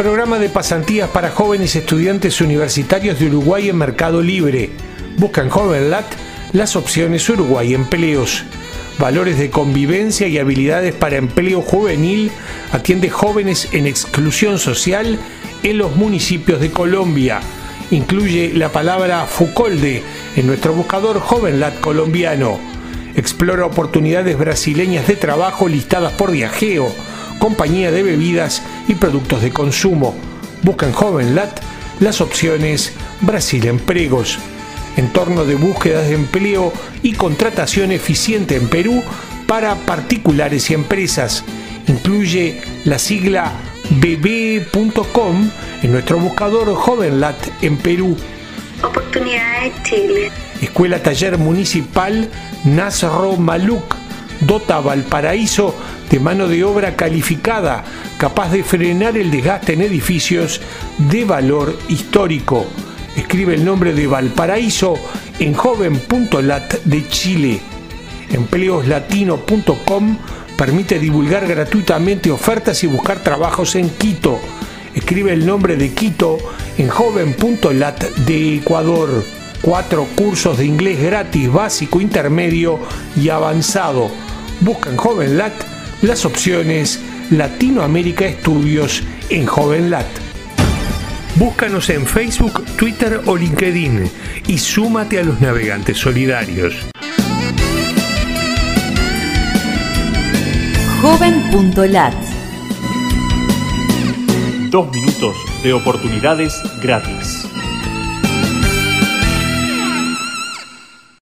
Programa de pasantías para jóvenes estudiantes universitarios de Uruguay en Mercado Libre. Busca en JovenLat las opciones Uruguay Empleos. Valores de convivencia y habilidades para empleo juvenil atiende jóvenes en exclusión social en los municipios de Colombia. Incluye la palabra Fucolde en nuestro buscador JovenLat colombiano. Explora oportunidades brasileñas de trabajo listadas por Viajeo compañía de bebidas y productos de consumo. Busca en JovenLat las opciones Brasil Empregos. Entorno de búsquedas de empleo y contratación eficiente en Perú para particulares y empresas. Incluye la sigla bb.com en nuestro buscador JovenLat en Perú. Oportunidades Chile. Escuela Taller Municipal Nasro Maluk, Dota Valparaíso de mano de obra calificada, capaz de frenar el desgaste en edificios de valor histórico. Escribe el nombre de Valparaíso en joven.lat de Chile. Empleoslatino.com permite divulgar gratuitamente ofertas y buscar trabajos en Quito. Escribe el nombre de Quito en joven.lat de Ecuador. Cuatro cursos de inglés gratis, básico, intermedio y avanzado. Busca en JovenLat las opciones Latinoamérica Estudios en JovenLat. Búscanos en Facebook, Twitter o LinkedIn y súmate a los navegantes solidarios. Joven.lat Dos minutos de oportunidades gratis.